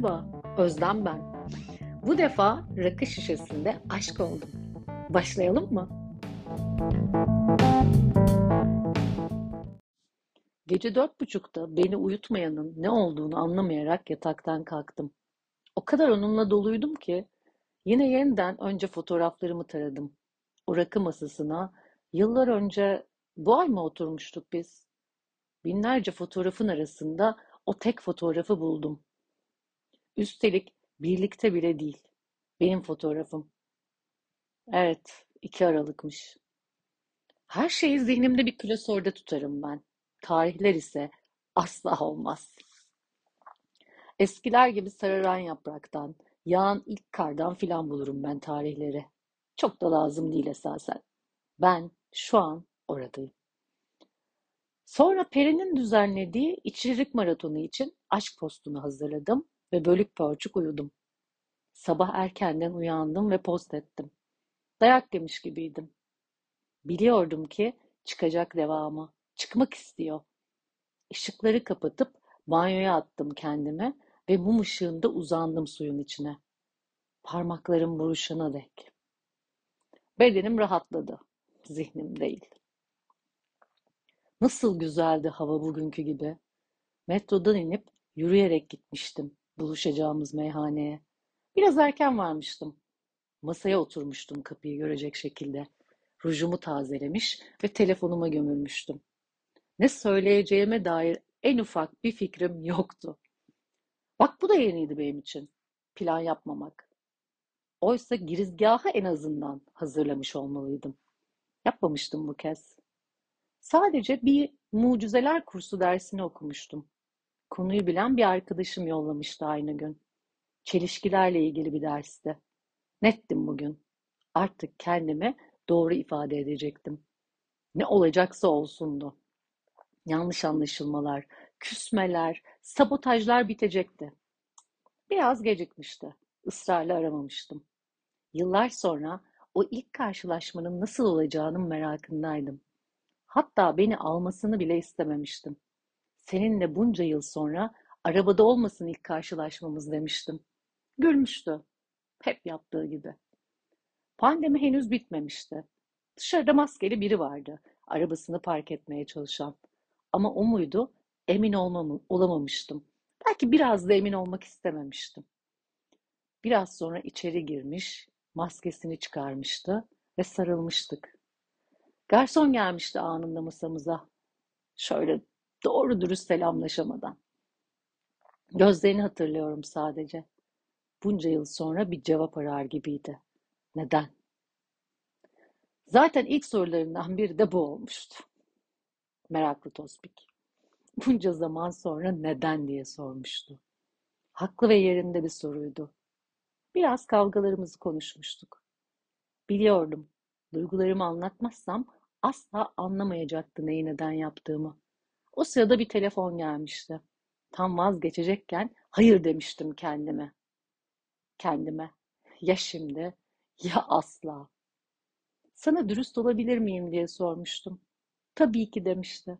Merhaba, Özlem ben. Bu defa rakı şişesinde aşk oldum. Başlayalım mı? Gece dört buçukta beni uyutmayanın ne olduğunu anlamayarak yataktan kalktım. O kadar onunla doluydum ki yine yeniden önce fotoğraflarımı taradım. O rakı masasına yıllar önce bu ay mı oturmuştuk biz? Binlerce fotoğrafın arasında o tek fotoğrafı buldum. Üstelik birlikte bile değil. Benim fotoğrafım. Evet, iki Aralık'mış. Her şeyi zihnimde bir klasörde tutarım ben. Tarihler ise asla olmaz. Eskiler gibi sararan yapraktan, yağan ilk kardan filan bulurum ben tarihleri. Çok da lazım değil esasen. Ben şu an oradayım. Sonra Peri'nin düzenlediği içerik maratonu için aşk postunu hazırladım ve bölük pörçük uyudum. Sabah erkenden uyandım ve post ettim. Dayak yemiş gibiydim. Biliyordum ki çıkacak devamı. Çıkmak istiyor. Işıkları kapatıp banyoya attım kendime ve mum ışığında uzandım suyun içine. Parmaklarım buruşana dek. Bedenim rahatladı. Zihnim değil. Nasıl güzeldi hava bugünkü gibi. Metrodan inip yürüyerek gitmiştim buluşacağımız meyhaneye. Biraz erken varmıştım. Masaya oturmuştum kapıyı görecek şekilde. Rujumu tazelemiş ve telefonuma gömülmüştüm. Ne söyleyeceğime dair en ufak bir fikrim yoktu. Bak bu da yeniydi benim için. Plan yapmamak. Oysa girizgahı en azından hazırlamış olmalıydım. Yapmamıştım bu kez. Sadece bir mucizeler kursu dersini okumuştum. Konuyu bilen bir arkadaşım yollamıştı aynı gün. Çelişkilerle ilgili bir dersti. Nettim bugün. Artık kendimi doğru ifade edecektim. Ne olacaksa olsundu. Yanlış anlaşılmalar, küsmeler, sabotajlar bitecekti. Biraz gecikmişti. Israrla aramamıştım. Yıllar sonra o ilk karşılaşmanın nasıl olacağının merakındaydım. Hatta beni almasını bile istememiştim. Seninle bunca yıl sonra arabada olmasın ilk karşılaşmamız demiştim. Gülmüştü. Hep yaptığı gibi. Pandemi henüz bitmemişti. Dışarıda maskeli biri vardı. Arabasını park etmeye çalışan. Ama o muydu? Emin olmam, olamamıştım. Belki biraz da emin olmak istememiştim. Biraz sonra içeri girmiş, maskesini çıkarmıştı ve sarılmıştık. Garson gelmişti anında masamıza. Şöyle doğru dürüst selamlaşamadan. Gözlerini hatırlıyorum sadece. Bunca yıl sonra bir cevap arar gibiydi. Neden? Zaten ilk sorularından biri de bu olmuştu. Meraklı Tospik. Bunca zaman sonra neden diye sormuştu. Haklı ve yerinde bir soruydu. Biraz kavgalarımızı konuşmuştuk. Biliyordum, duygularımı anlatmazsam asla anlamayacaktı neyi neden yaptığımı. O sırada bir telefon gelmişti. Tam vazgeçecekken hayır demiştim kendime. Kendime. Ya şimdi ya asla. Sana dürüst olabilir miyim diye sormuştum. Tabii ki demişti.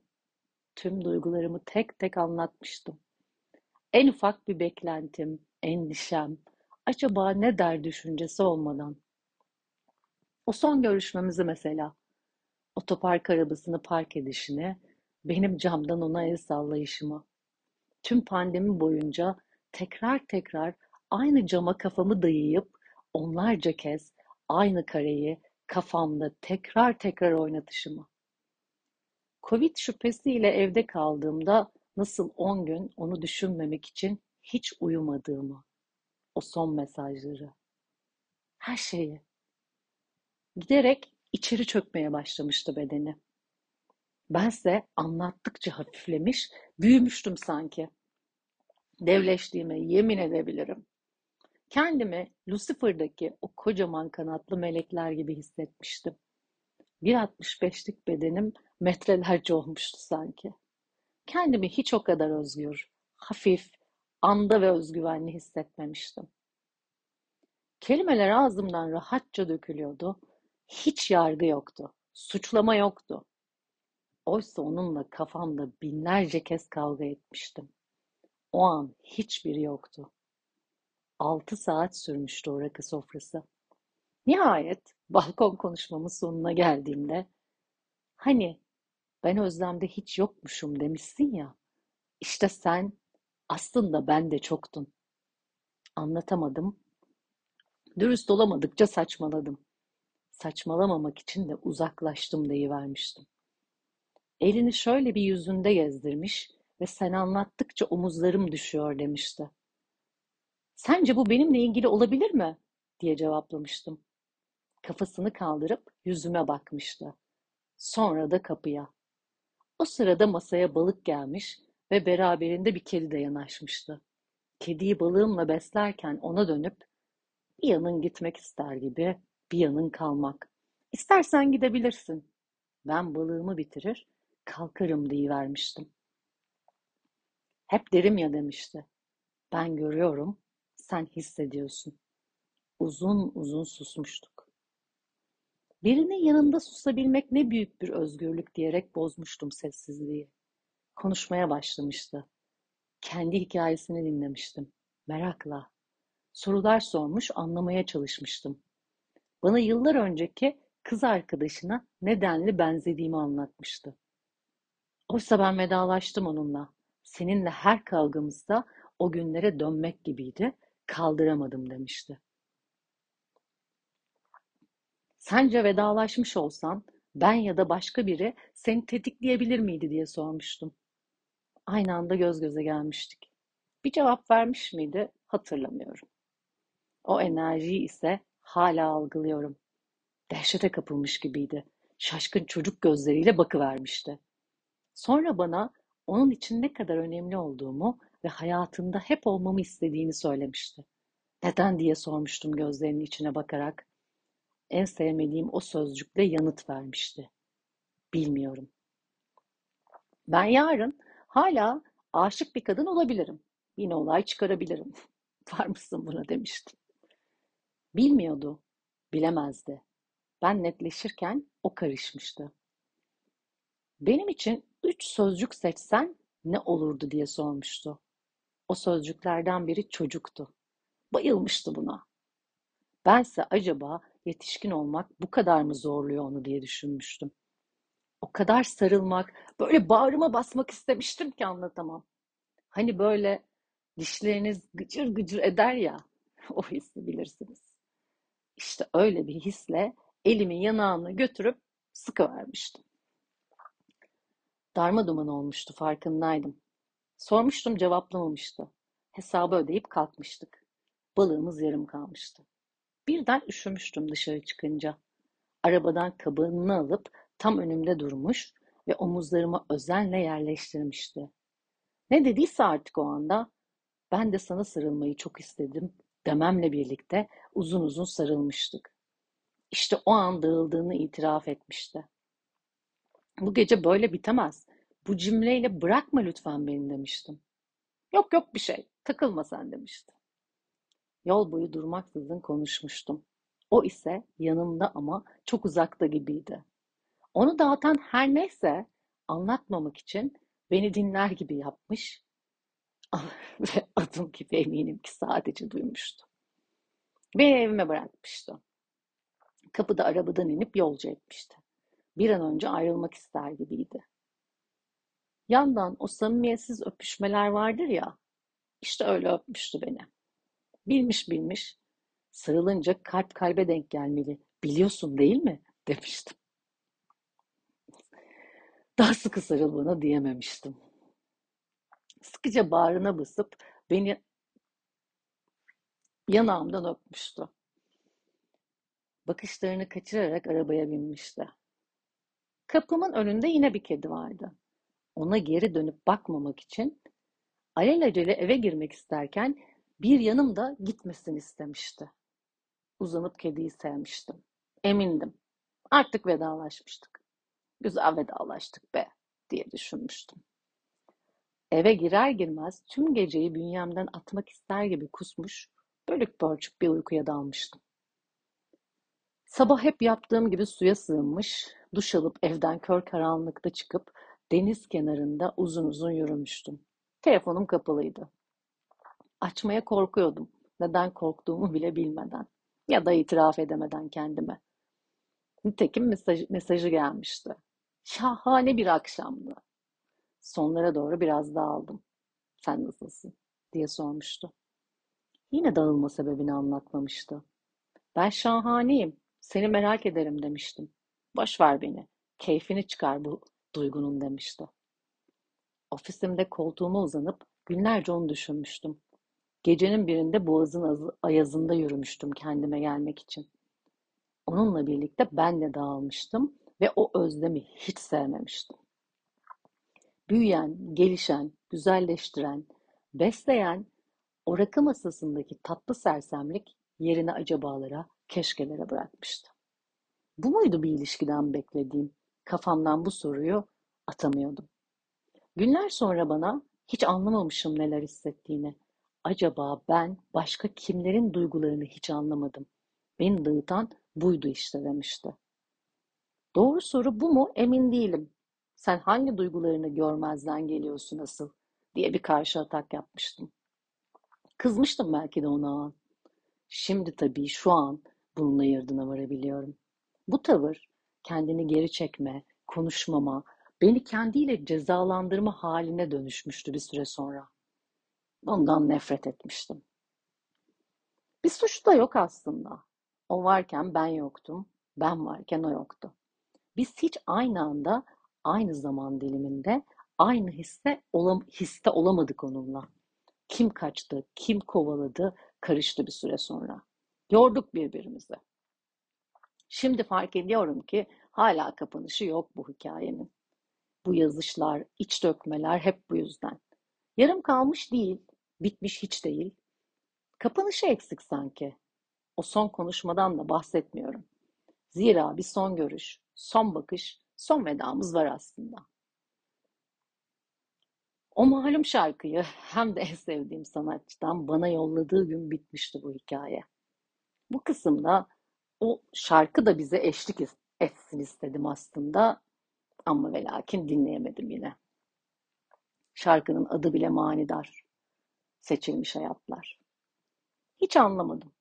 Tüm duygularımı tek tek anlatmıştım. En ufak bir beklentim, endişem, acaba ne der düşüncesi olmadan. O son görüşmemizi mesela, otopark arabasını park edişini, benim camdan ona el sallayışımı. Tüm pandemi boyunca tekrar tekrar aynı cama kafamı dayayıp onlarca kez aynı kareyi kafamda tekrar tekrar oynatışımı. Covid şüphesiyle evde kaldığımda nasıl on gün onu düşünmemek için hiç uyumadığımı, o son mesajları, her şeyi. Giderek içeri çökmeye başlamıştı bedeni. Bense anlattıkça hafiflemiş, büyümüştüm sanki. Devleştiğime yemin edebilirim. Kendimi Lucifer'daki o kocaman kanatlı melekler gibi hissetmiştim. 1.65'lik bedenim metrelerce olmuştu sanki. Kendimi hiç o kadar özgür, hafif, anda ve özgüvenli hissetmemiştim. Kelimeler ağzımdan rahatça dökülüyordu. Hiç yargı yoktu, suçlama yoktu. Oysa onunla kafamda binlerce kez kavga etmiştim. O an hiçbiri yoktu. Altı saat sürmüştü o rakı sofrası. Nihayet balkon konuşmamın sonuna geldiğimde hani ben Özlem'de hiç yokmuşum demişsin ya işte sen aslında ben de çoktun. Anlatamadım. Dürüst olamadıkça saçmaladım. Saçmalamamak için de uzaklaştım deyivermiştim. Elini şöyle bir yüzünde gezdirmiş ve sen anlattıkça omuzlarım düşüyor demişti. Sence bu benimle ilgili olabilir mi? diye cevaplamıştım. Kafasını kaldırıp yüzüme bakmıştı. Sonra da kapıya. O sırada masaya balık gelmiş ve beraberinde bir kedi de yanaşmıştı. Kediyi balığımla beslerken ona dönüp bir yanın gitmek ister gibi bir yanın kalmak. İstersen gidebilirsin. Ben balığımı bitirir, kalkarım vermiştim. Hep derim ya demişti. Ben görüyorum, sen hissediyorsun. Uzun uzun susmuştuk. Birinin yanında susabilmek ne büyük bir özgürlük diyerek bozmuştum sessizliği. Konuşmaya başlamıştı. Kendi hikayesini dinlemiştim. Merakla. Sorular sormuş, anlamaya çalışmıştım. Bana yıllar önceki kız arkadaşına nedenli benzediğimi anlatmıştı. Oysa ben vedalaştım onunla. Seninle her kavgamızda o günlere dönmek gibiydi. Kaldıramadım demişti. Sence vedalaşmış olsan ben ya da başka biri seni tetikleyebilir miydi diye sormuştum. Aynı anda göz göze gelmiştik. Bir cevap vermiş miydi hatırlamıyorum. O enerjiyi ise hala algılıyorum. Dehşete kapılmış gibiydi. Şaşkın çocuk gözleriyle bakıvermişti. Sonra bana onun için ne kadar önemli olduğumu ve hayatında hep olmamı istediğini söylemişti. Neden diye sormuştum gözlerinin içine bakarak. En sevmediğim o sözcükle yanıt vermişti. Bilmiyorum. Ben yarın hala aşık bir kadın olabilirim. Yine olay çıkarabilirim. Var mısın buna demiştim. Bilmiyordu, bilemezdi. Ben netleşirken o karışmıştı. Benim için üç sözcük seçsen ne olurdu diye sormuştu. O sözcüklerden biri çocuktu. Bayılmıştı buna. Bense acaba yetişkin olmak bu kadar mı zorluyor onu diye düşünmüştüm. O kadar sarılmak, böyle bağrıma basmak istemiştim ki anlatamam. Hani böyle dişleriniz gıcır gıcır eder ya, o hissi bilirsiniz. İşte öyle bir hisle elimin yanağını götürüp sıkıvermiştim. Darma duman olmuştu farkındaydım. Sormuştum cevaplamamıştı. Hesabı ödeyip kalkmıştık. Balığımız yarım kalmıştı. Birden üşümüştüm dışarı çıkınca. Arabadan kabağını alıp tam önümde durmuş ve omuzlarıma özenle yerleştirmişti. Ne dediyse artık o anda ben de sana sarılmayı çok istedim dememle birlikte uzun uzun sarılmıştık. İşte o an dağıldığını itiraf etmişti. Bu gece böyle bitemez. Bu cümleyle bırakma lütfen beni demiştim. Yok yok bir şey, takılma sen demişti. Yol boyu durmaksızın konuşmuştum. O ise yanımda ama çok uzakta gibiydi. Onu dağıtan her neyse anlatmamak için beni dinler gibi yapmış ve adım gibi eminim ki sadece duymuştu. Beni evime bırakmıştı. Kapıda arabadan inip yolcu etmişti. Bir an önce ayrılmak ister gibiydi. Yandan o samimiyetsiz öpüşmeler vardır ya, işte öyle öpmüştü beni. Bilmiş bilmiş, sarılınca kalp kalbe denk gelmeli, biliyorsun değil mi? demiştim. Daha sıkı sarıl bana diyememiştim. Sıkıca bağrına basıp beni yanağımdan öpmüştü. Bakışlarını kaçırarak arabaya binmişti. Kapımın önünde yine bir kedi vardı. Ona geri dönüp bakmamak için alelacele eve girmek isterken bir yanım da gitmesini istemişti. Uzanıp kediyi sevmiştim. Emindim. Artık vedalaşmıştık. Güzel vedalaştık be diye düşünmüştüm. Eve girer girmez tüm geceyi bünyemden atmak ister gibi kusmuş, bölük pörçük bir uykuya dalmıştım. Sabah hep yaptığım gibi suya sığınmış, duş alıp evden kör karanlıkta çıkıp deniz kenarında uzun uzun yürümüştüm. Telefonum kapalıydı. Açmaya korkuyordum. Neden korktuğumu bile bilmeden ya da itiraf edemeden kendime. Nitekim mesaj, mesajı gelmişti. Şahane bir akşamdı. Sonlara doğru biraz dağıldım. Sen nasılsın? diye sormuştu. Yine dağılma sebebini anlatmamıştı. Ben şahaneyim, seni merak ederim demiştim. Boş ver beni, keyfini çıkar bu duygunun demişti. Ofisimde koltuğuma uzanıp günlerce onu düşünmüştüm. Gecenin birinde boğazın ayazında yürümüştüm kendime gelmek için. Onunla birlikte ben de dağılmıştım ve o özlemi hiç sevmemiştim. Büyüyen, gelişen, güzelleştiren, besleyen o rakı masasındaki tatlı sersemlik yerini acabalara, keşkelere bırakmıştı. Bu muydu bir ilişkiden beklediğim? Kafamdan bu soruyu atamıyordum. Günler sonra bana hiç anlamamışım neler hissettiğini. Acaba ben başka kimlerin duygularını hiç anlamadım. Beni dağıtan buydu işte demişti. Doğru soru bu mu emin değilim. Sen hangi duygularını görmezden geliyorsun asıl diye bir karşı atak yapmıştım. Kızmıştım belki de ona. Şimdi tabii şu an bunun ayırdına varabiliyorum. Bu tavır kendini geri çekme, konuşmama, beni kendiyle cezalandırma haline dönüşmüştü bir süre sonra. Ondan nefret etmiştim. Bir suç da yok aslında. O varken ben yoktum, ben varken o yoktu. Biz hiç aynı anda, aynı zaman diliminde, aynı hisse, olam hisse olamadık onunla. Kim kaçtı, kim kovaladı karıştı bir süre sonra. Yorduk birbirimizi. Şimdi fark ediyorum ki hala kapanışı yok bu hikayenin. Bu yazışlar, iç dökmeler hep bu yüzden. Yarım kalmış değil, bitmiş hiç değil. Kapanışı eksik sanki. O son konuşmadan da bahsetmiyorum. Zira bir son görüş, son bakış, son vedamız var aslında. O malum şarkıyı hem de en sevdiğim sanatçıdan bana yolladığı gün bitmişti bu hikaye. Bu kısımda o şarkı da bize eşlik etsin istedim aslında ama ve lakin dinleyemedim yine. Şarkının adı bile manidar. Seçilmiş hayatlar. Hiç anlamadım.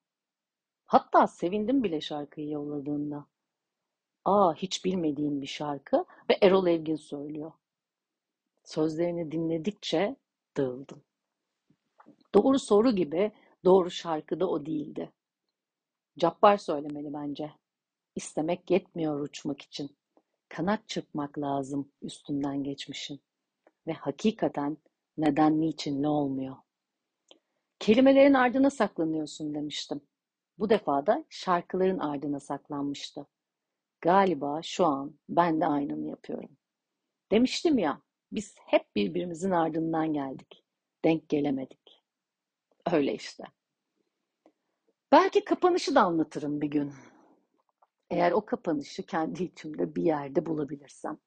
Hatta sevindim bile şarkıyı yolladığında. Aa hiç bilmediğim bir şarkı ve Erol Evgin söylüyor. Sözlerini dinledikçe dağıldım. Doğru soru gibi doğru şarkı da o değildi. Cabbar söylemeli bence. İstemek yetmiyor uçmak için. Kanat çırpmak lazım üstünden geçmişin. Ve hakikaten neden niçin ne olmuyor. Kelimelerin ardına saklanıyorsun demiştim. Bu defa da şarkıların ardına saklanmıştı. Galiba şu an ben de aynını yapıyorum. Demiştim ya, biz hep birbirimizin ardından geldik. Denk gelemedik. Öyle işte. Belki kapanışı da anlatırım bir gün. Eğer o kapanışı kendi içimde bir yerde bulabilirsem.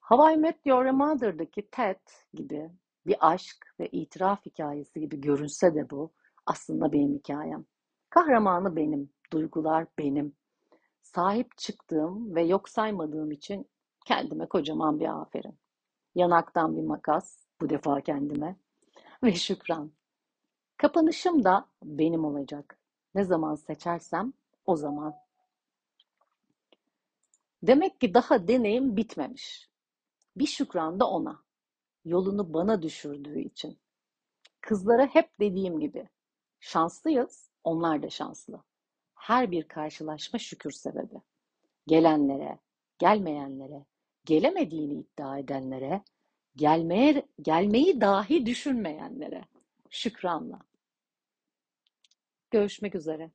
Hawaii Met Your Mother'daki Ted gibi bir aşk ve itiraf hikayesi gibi görünse de bu aslında benim hikayem. Kahramanı benim, duygular benim. Sahip çıktığım ve yok saymadığım için kendime kocaman bir aferin. Yanaktan bir makas, bu defa kendime. Ve şükran. Kapanışım da benim olacak. Ne zaman seçersem o zaman. Demek ki daha deneyim bitmemiş. Bir şükran da ona. Yolunu bana düşürdüğü için. Kızlara hep dediğim gibi. Şanslıyız, onlar da şanslı. Her bir karşılaşma şükür sebebi. Gelenlere, gelmeyenlere, gelemediğini iddia edenlere, gelmeye, gelmeyi dahi düşünmeyenlere şükranla. Görüşmek üzere.